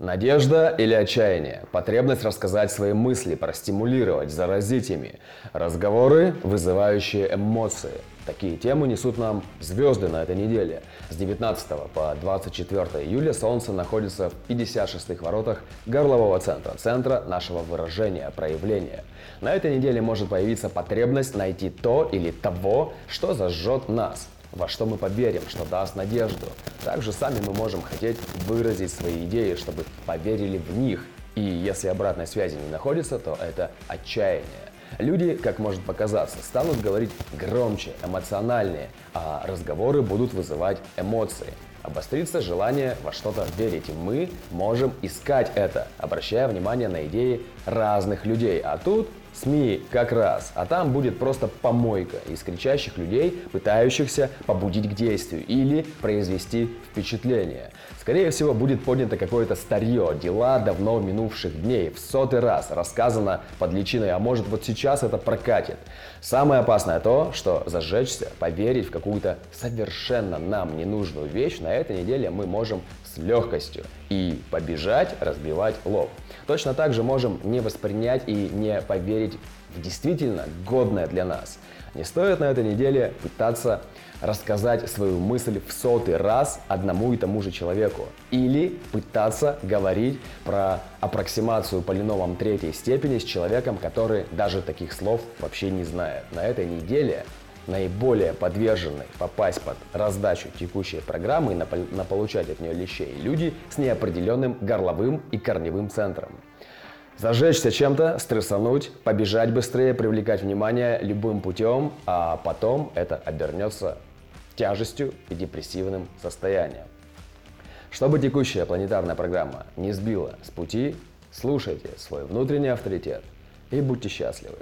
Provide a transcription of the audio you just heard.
Надежда или отчаяние? Потребность рассказать свои мысли, простимулировать, заразить ими. Разговоры, вызывающие эмоции. Такие темы несут нам звезды на этой неделе. С 19 по 24 июля Солнце находится в 56-х воротах горлового центра, центра нашего выражения, проявления. На этой неделе может появиться потребность найти то или того, что зажжет нас – во что мы поверим, что даст надежду. Также сами мы можем хотеть выразить свои идеи, чтобы поверили в них. И если обратной связи не находится, то это отчаяние. Люди, как может показаться, станут говорить громче, эмоциональнее, а разговоры будут вызывать эмоции. Обострится желание во что-то верить, и мы можем искать это, обращая внимание на идеи разных людей. А тут СМИ как раз, а там будет просто помойка из кричащих людей, пытающихся побудить к действию или произвести впечатление. Скорее всего, будет поднято какое-то старье, дела давно минувших дней, в сотый раз рассказано под личиной, а может вот сейчас это прокатит. Самое опасное то, что зажечься, поверить в какую-то совершенно нам ненужную вещь на этой неделе мы можем с легкостью и побежать разбивать лоб. Точно так же можем не воспринять и не поверить в действительно годное для нас. Не стоит на этой неделе пытаться рассказать свою мысль в сотый раз одному и тому же человеку. Или пытаться говорить про аппроксимацию полиномом третьей степени с человеком, который даже таких слов вообще не знает. На этой неделе наиболее подвержены попасть под раздачу текущей программы и на получать от нее лещей люди с неопределенным горловым и корневым центром. Зажечься чем-то, стрессануть, побежать быстрее, привлекать внимание любым путем, а потом это обернется тяжестью и депрессивным состоянием. Чтобы текущая планетарная программа не сбила с пути, слушайте свой внутренний авторитет и будьте счастливы.